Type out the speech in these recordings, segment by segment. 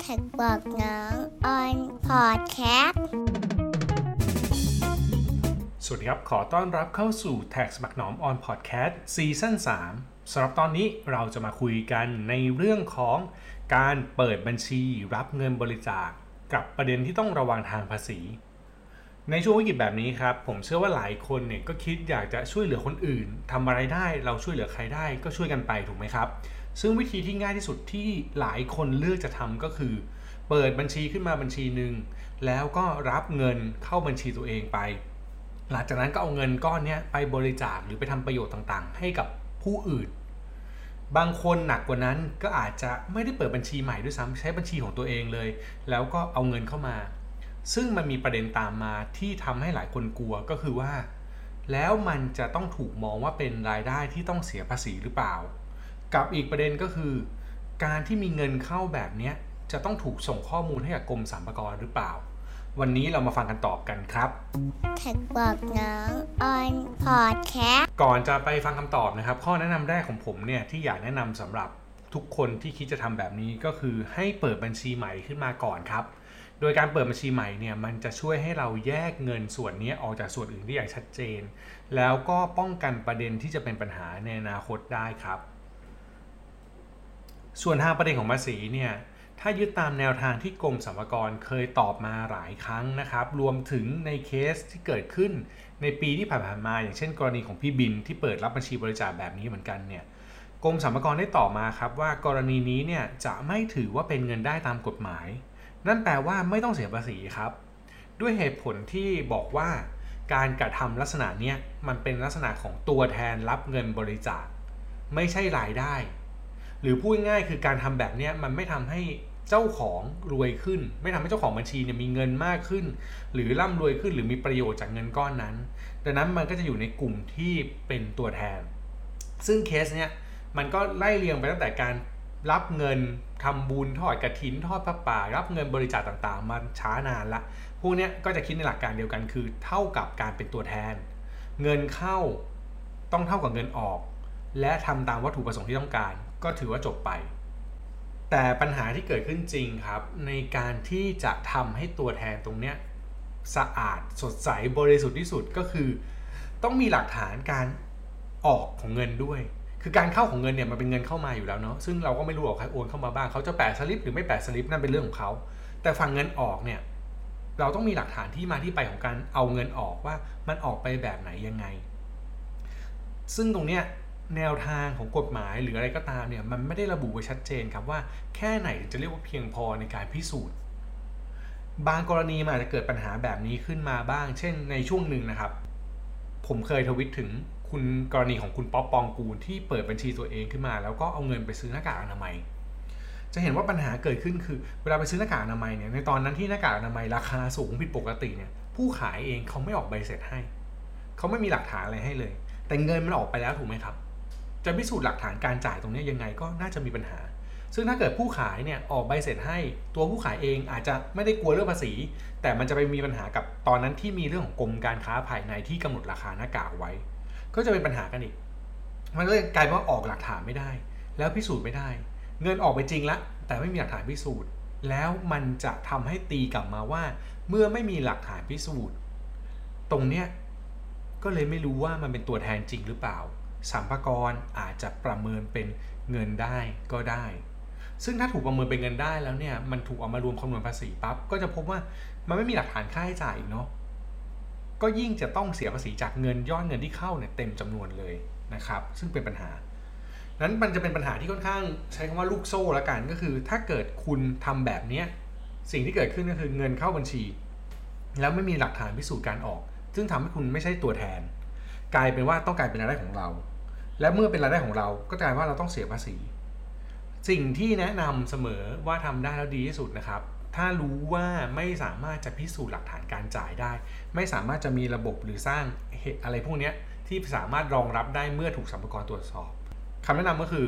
TaxBugnoms on Podcast สวัสดีครับ ขอต้อนรับเข้าสู่ Tag สมัครหนอม on Podcast season 3สำหรับตอนนี้เราจะมาคุยกันในเรื่องของการเปิดบัญชีรับเงินบริจาคกับประเด็นที่ต้องระวังทางภาษี ในช่วงวิกฤตแบบนี้ครับ ผมเชื่อว่าหลายคนเนี่ยก็คิดอยากจะช่วยเหลือคนอื่นทำอะไรได้เราช่วยเหลือใครได้ก็ช่วยกันไปถูกไหมครับ ซึ่งวิธีที่ง่ายที่สุดที่หลายคนเลือกจะทำก็คือ เปิดบัญชีขึ้นมาบัญชีหนึ่งแล้วก็รับเงินเข้าบัญชีตัวเองไป หลังจากนั้นก็เอาเงินก้อนนี้ไปบริจาคหรือไปทำประโยชน์ต่างๆ ให้กับผู้อื่น บางคนหนักกว่านั้นก็อาจจะไม่ได้เปิดบัญชีใหม่ด้วยซ้ำใช้บัญชีของตัวเองเลย แล้วก็เอาเงินเข้ามา ซึ่งมันมีประเด็นตามมาที่ทำให้หลายคนกลัวก็คือว่า แล้วมันจะต้องถูกมองว่าเป็นรายได้ที่ต้องเสียภาษีหรือเปล่า กับอีกประเด็นก็คือ การที่มีเงินเข้าแบบเนี้ยจะต้องถูกส่งข้อมูลให้กับกรมสรรพากรหรือเปล่า วันนี้เรามาฟังกันตอบกันครับแท็กบอกน้องออนพอดแคสต์ก่อนจะไปฟังคำตอบนะครับ ข้อแนะนำแรกของผมเนี่ยที่อยากแนะนำสำหรับทุกคนที่คิดจะทำแบบนี้ก็คือให้เปิดบัญชีใหม่ขึ้นมาก่อนครับโดยการเปิดบัญชีใหม่เนี่ยมันจะช่วยให้เราแยกเงินส่วนนี้ออกจากส่วนอื่นได้อย่างชัดเจน แล้วก็ป้องกันประเด็นที่จะเป็นปัญหาในอนาคตได้ครับ ส่วนทางประเด็นของภาษีเนี่ยถ้ายึดตามแนวทางที่กรมสรรพากรเคยตอบมาหลายครั้งนะครับ รวมถึงในเคสที่เกิดขึ้นในปีที่ผ่านมาอย่างเช่น กรณีของพี่บินที่เปิดรับบัญชีบริจาคแบบนี้เหมือนกันเนี่ยกรมสรรพากรได้ตอบมาครับว่ากรณีนี้เนี่ยจะไม่ถือว่าเป็นเงินได้ตามกฎหมาย นั่นแปลว่าไม่ต้องเสียภาษีครับ ด้วยเหตุผลที่บอกว่าการกระทำลักษณะเนี้ยมันเป็นลักษณะของตัวแทนรับเงินบริจาค ไม่ใช่รายได้ หรือพูดง่ายคือการทำแบบนี้มันไม่ทำให้เจ้าของรวยขึ้น ไม่ทำให้เจ้าของบัญชีเนี่ยมีเงินมากขึ้น หรือร่ำรวยขึ้นหรือมีประโยชน์จากเงินก้อนนั้น ดังนั้นมันก็จะอยู่ในกลุ่มที่เป็นตัวแทน ซึ่งเคสเนี้ยมันก็ไล่เรียงไปตั้งแต่การรับเงินทำบุญทอดกระถินทอดพระป่า รับเงินบริจาคต่างๆ มาช้านานละพวกเนี้ยก็จะคิดในหลักการเดียวกันคือ เท่ากับการเป็นตัวแทน เงินเข้าต้องเท่ากับเงินออก และทำตามวัตถุประสงค์ที่ต้องการ ก็ถือว่าจบไป แต่ปัญหาที่เกิดขึ้นจริงครับ ในการที่จะทำให้ตัวแทนตรงเนี้ยสะอาดสดใสบริสุทธิ์ที่สุดก็คือ ต้องมีหลักฐานการออกของเงินด้วย คือการเข้าของเงินเนี่ยมันเป็นเงินเข้ามาอยู่แล้วเนาะซึ่งเราก็ไม่รู้หรอกใครโอนเข้ามาบ้างเขาจะแปะสลิปหรือไม่แปะสลิปนั่นเป็นเรื่องของเขาแต่ฝั่งเงินออกเนี่ยเราต้องมีหลักฐานที่มาที่ไปของการเอาเงินออกว่ามันออกไปแบบไหนยังไง ซึ่งตรงเนี้ย แนวทางของกฎหมายหรืออะไรก็ตามเนี่ยมันไม่ได้ระบุไว้ชัดเจนครับว่าแค่ไหนจะเรียกว่าเพียงพอในการพิสูจน์ บางกรณีมันอาจจะเกิดปัญหาแบบนี้ขึ้นมาบ้าง เช่นในช่วงหนึ่งนะครับ ผมเคยทวิตถึงคุณกรณีของคุณป๊อปปองกูลที่เปิดบัญชีตัวเองขึ้นมา แล้วก็เอาเงินไปซื้อหน้ากากอนามัย จะเห็นว่าปัญหาเกิดขึ้นคือ เวลาไปซื้อหน้ากากอนามัยเนี่ยในตอนนั้นที่หน้ากากอนามัยราคาสูงผิดปกติเนี่ยผู้ขายเองเขาไม่ออกใบเสร็จให้ เขาไม่มีหลักฐานอะไรให้เลย แต่เงินมันออกไปแล้วถูกไหมครับ จะพิสูจน์หลักฐานการจ่ายตรงนี้ยังไงก็น่าจะมีปัญหา ซึ่งถ้าเกิดผู้ขายเนี่ยออกใบเสร็จให้ตัวผู้ขายเองอาจจะไม่ได้กลัวเรื่องภาษี แต่มันจะไปมีปัญหากับตอนนั้นที่มีเรื่องของกรมการค้าภายในที่กำหนดราคาหน้ากากไว้ ก็จะเป็นปัญหากันอีก มันก็เลยกลายเป็นว่าออกหลักฐานไม่ได้ แล้วพิสูจน์ไม่ได้ เงินออกไปจริงละ แต่ไม่มีหลักฐานพิสูจน์ แล้วมันจะทำให้ตีกลับมาว่า เมื่อไม่มีหลักฐานพิสูจน์ ตรงเนี้ยก็เลยไม่รู้ว่ามันเป็นตัวแทนจริงหรือเปล่า สัมภากรอาจจะประเมินเป็นเงินได้ก็ได้ ซึ่งถ้าถูกประเมินเป็นเงินได้แล้วเนี่ยมันถูกเอามารวมคำนวณภาษีปั๊บก็จะพบว่ามันไม่มีหลักฐานค่าใช้จ่ายเนาะก็ยิ่งจะต้องเสียภาษีจากเงินยอดเงินที่เข้าเนี่ยเต็มจำนวนเลยนะครับ ซึ่งเป็นปัญหา นั้นมันจะเป็นปัญหาที่ค่อนข้างใช้คำว่าลูกโซ่ละกันก็คือ ถ้าเกิดคุณทำแบบเนี้ยสิ่งที่เกิดขึ้นก็คือเงินเข้าบัญชี แล้วไม่มีหลักฐานพิสูจน์การออก ซึ่งทำให้คุณไม่ใช่ตัวแทน กลายเป็นว่าต้องกลายเป็นรายได้ของเรา และเมื่อเป็นรายได้ของเราก็กลายว่าเราต้องเสียภาษี สิ่งที่แนะนำเสมอว่าทำได้แล้วดีที่สุดนะครับ ถ้ารู้ว่าไม่สามารถจะพิสูจน์หลักฐานการจ่ายได้ ไม่สามารถจะมีระบบหรือสร้างเหตุอะไรพวกนี้ที่สามารถรองรับได้เมื่อถูกสรรพากรตรวจสอบคำแนะนำก็คือ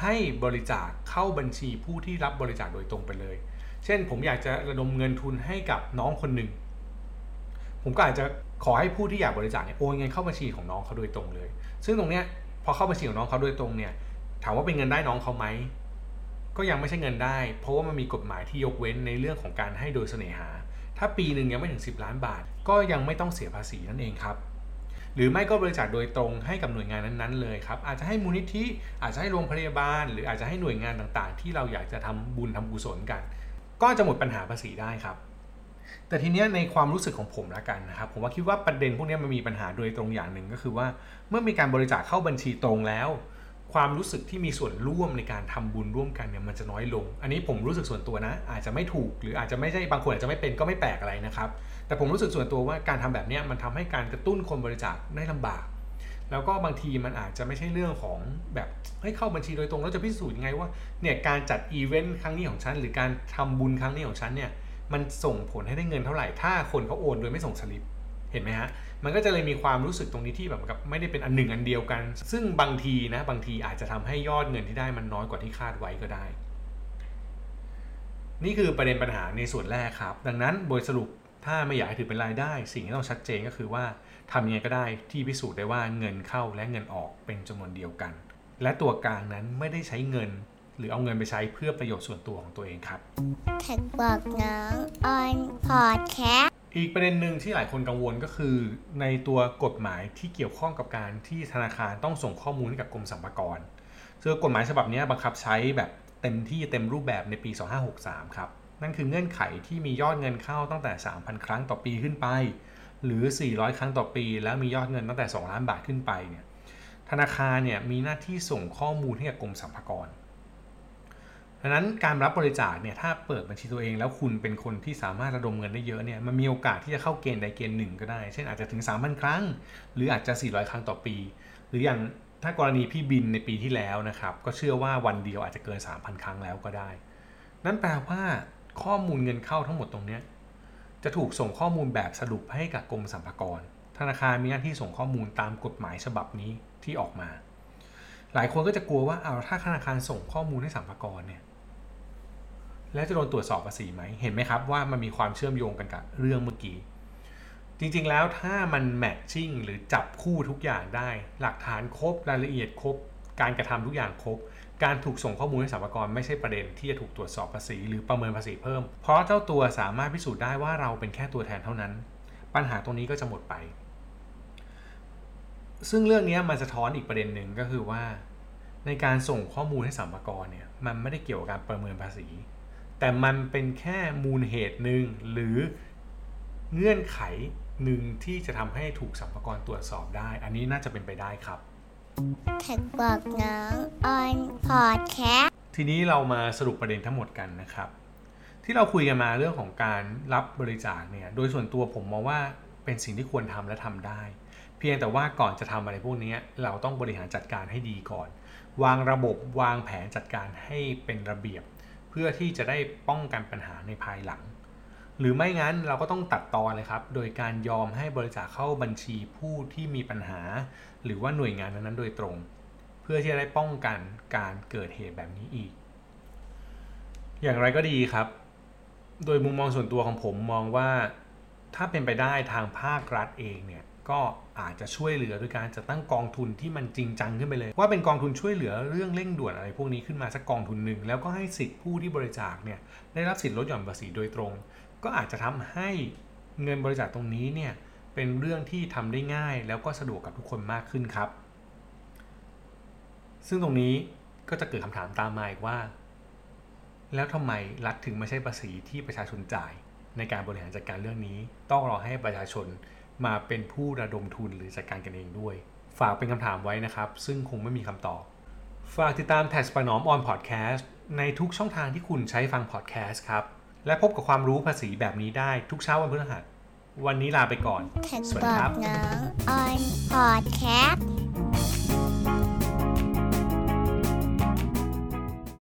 ให้บริจาคเข้าบัญชีผู้ที่รับบริจาคโดยตรงไปเลย เช่น ผมอยากจะระดมเงินทุนให้กับน้องคนหนึ่ง ผมก็อาจจะขอให้ผู้ที่อยากบริจาคเนี่ยโอนเงินเข้าบัญชีของน้องเขาโดยตรงเลย ซึ่งตรงเนี้ย พอเข้าบัญชีของน้องเขาโดยตรงเนี่ยถามว่าเป็นเงินได้น้องเขาไหมก็ยังไม่ใช่เงินได้ เพราะว่ามันมีกฎหมายที่ยกเว้นในเรื่องของการให้โดยเสน่หา ถ้าปีหนึ่งยังไม่ถึง 10 ล้านบาท ก็ยังไม่ต้องเสียภาษีนั่นเองครับ หรือไม่ก็บริจาคโดยตรงให้กับหน่วยงานนั้นๆเลยครับ อาจจะให้มูลนิธิอาจจะให้โรงพยาบาล หรืออาจจะให้หน่วยงานต่างๆ ที่เราอยากจะทำบุญทำกุศลกัน ก็จะหมดปัญหาภาษีได้ครับ แต่ทีเนี้ยในความรู้สึกของผมละกันนะครับ ผมว่าคิดว่าประเด็นพวกนี้มันมีปัญหาโดยตรงอย่างหนึ่งก็คือว่าเมื่อมีการบริจาคเข้าบัญชีตรงแล้ว ความรู้สึกที่มีส่วนร่วมในการทำบุญร่วมกันเนี่ยมันจะน้อยลง อันนี้ผมรู้สึกส่วนตัวนะ อาจจะไม่ถูกหรืออาจจะไม่ใช่บางคนอาจจะไม่เป็นก็ไม่แปลกอะไรนะครับ แต่ผมรู้สึกส่วนตัวว่าการทำแบบนี้มันทำให้การกระตุ้นคนบริจาคได้ลำบากแล้วก็บางทีมันอาจจะไม่ใช่เรื่องของแบบเฮ้ยเข้าบัญชีโดยตรงแล้วจะพิสูจน์ยังไงว่าเนี่ยการจัดอีเวนต์ครั้งนี้ของฉัน หรือการทำบุญครั้งนี้ของฉันเนี่ย มันส่งผลให้ได้เงินเท่าไหร่ ถ้าคนเขาโอนโดยไม่ส่งสลิป เห็นไหมฮะ มันก็จะเลยมีความรู้สึกตรงนี้ที่แบบกับไม่ได้เป็นอันหนึ่งอันเดียวกัน ซึ่งบางทีนะบางทีอาจจะทำให้ยอดเงินที่ได้มันน้อยกว่าที่คาดไว้ก็ได้ นี่คือประเด็นปัญหาในส่วนแรกครับ ดังนั้นโดยสรุปถ้าไม่อยากให้ถือเป็นรายได้ สิ่งที่ต้องชัดเจนก็คือว่าทำยังไงก็ได้ที่พิสูจน์ได้ว่าเงินเข้าและเงินออกเป็นจำนวนเดียวกัน และตัวกลางนั้นไม่ได้ใช้เงิน หรือเอาเงินไปใช้เพื่อประโยชน์ส่วนตัวของตัวเองครับแท็กบอกน้องออนพอดแคสต์อีกประเด็นหนึ่งที่หลายคนกังวลก็คือ ในตัวกฎหมายที่เกี่ยวข้องกับการที่ธนาคารต้องส่งข้อมูลให้กับกรมสรรพากรซึ่งกฎหมายฉบับนี้บังคับใช้แบบเต็มที่เต็มรูปแบบในปี 2563 ครับ นั่นคือเงื่อนไขที่มียอดเงินเข้าตั้งแต่ 3,000 ครั้งต่อปีขึ้นไป หรือ 400 ครั้งต่อปี แล้วมียอดเงินตั้งแต่ 2 ล้านบาทขึ้นไปเนี่ยธนาคารเนี่ยมีหน้าที่ส่งข้อมูลให้กับกรมสรรพากร ดังนั้นการรับบริจาคเนี่ยถ้าเปิดบัญชีตัวเอง แล้วคุณเป็นคนที่สามารถระดมเงินได้เยอะเนี่ยมันมีโอกาสที่จะเข้าเกณฑ์ใดเกณฑ์หนึ่งก็ได้ เช่นอาจจะถึง 3,000 ครั้ง หรืออาจจะ 400 ครั้งต่อปี หรืออย่างถ้ากรณีพี่บินในปีที่แล้วนะครับก็เชื่อว่าวันเดียวอาจจะเกิน 3,000 ครั้งแล้วก็ได้ นั่นแปลว่าข้อมูลเงินเข้าทั้งหมดตรงเนี้ยจะถูกส่งข้อมูลแบบสรุปให้กับกรมสรรพากรธนาคารมีหน้าที่ส่งข้อมูลตามกฎหมายฉบับนี้ที่ออกมา หลายคนก็จะกลัวว่าเอาถ้าธนาคารส่งข้อมูลให้สรรพากรเนี่ย แล้วจะโดนตรวจสอบภาษีไหมเห็นไหมครับว่ามันมีความเชื่อมโยงกันกับเรื่องเมื่อกี้ จริงๆแล้วถ้ามันแมทชิ่งหรือจับคู่ทุกอย่างได้ หลักฐานครบรายละเอียดครบ การกระทำทุกอย่างครบ การถูกส่งข้อมูลให้สรรพากรไม่ใช่ประเด็นที่จะถูกตรวจสอบภาษีหรือประเมินภาษีเพิ่ม เพราะเจ้าตัวสามารถพิสูจน์ได้ว่าเราเป็นแค่ตัวแทนเท่านั้น ปัญหาตรงนี้ก็จะหมดไป ซึ่งเรื่องนี้มันสะท้อนอีกประเด็นหนึ่งก็คือว่า ในการส่งข้อมูลให้สรรพากรเนี่ยมันไม่ได้เกี่ยวกับการประเมินภาษี แต่มันเป็นแค่มูลเหตุหนึ่งหรือเงื่อนไขหนึ่งที่จะทำให้ถูกสรรพากรตรวจสอบได้ อันนี้น่าจะเป็นไปได้ครับแท็กบอกน้องออนพอดแคสต์ทีนี้เรามาสรุปประเด็นทั้งหมดกันนะครับ ที่เราคุยกันมาเรื่องของการรับบริจาคเนี่ยโดยส่วนตัวผมมองว่าเป็นสิ่งที่ควรทำและทำได้ เพียงแต่ว่าก่อนจะทำอะไรพวกนี้เราต้องบริหารจัดการให้ดีก่อน วางระบบวางแผนจัดการให้เป็นระเบียบ เพื่อที่จะได้ป้องกันปัญหาในภายหลัง หรือไม่งั้นเราก็ต้องตัดตอนเลยครับ โดยการยอมให้บริจาคเข้าบัญชีผู้ที่มีปัญหา หรือว่าหน่วยงานนั้นๆโดยตรง เพื่อที่จะได้ป้องกันการเกิดเหตุแบบนี้อีก อย่างไรก็ดีครับ โดยมุมมองส่วนตัวของผมมองว่า ถ้าเป็นไปได้ทางภาครัฐเองเนี่ย ก็อาจจะช่วยเหลือโดยการจัดตั้งกองทุนที่มันจริงจังขึ้นไปเลย ว่าเป็นกองทุนช่วยเหลือเรื่องเร่งด่วนอะไรพวกนี้ขึ้นมาสักกองทุนหนึ่งแล้วก็ให้สิทธิผู้ที่บริจาคเนี่ยได้รับสิทธิลดหย่อนภาษีโดยตรง ก็อาจจะทำให้เงินบริจาคตรงนี้เนี่ยเป็นเรื่องที่ทำได้ง่าย แล้วก็สะดวกกับทุกคนมากขึ้นครับ ซึ่งตรงนี้ก็จะเกิดคำถามตามมาอีกว่า แล้วทำไมรัฐถึงไม่ใช่ภาษีที่ประชาชนจ่าย ในการบริหารจัดการเรื่องนี้ ต้องรอให้ประชาชน มาเป็นผู้ระดมทุนหรือจัดการกันเองด้วย ฝากเป็นคำถามไว้นะครับ ซึ่งคงไม่มีคำตอบ ฝากติดตามแท็กสปนอมออนพอดแคสต์ในทุกช่องทางที่คุณใช้ฟังพอดแคสต์ครับ และพบกับความรู้ภาษีแบบนี้ได้ทุกเช้าวันพฤหัสวันนี้ลาไปก่อนแท็กสวัสบดีอครักบน้อ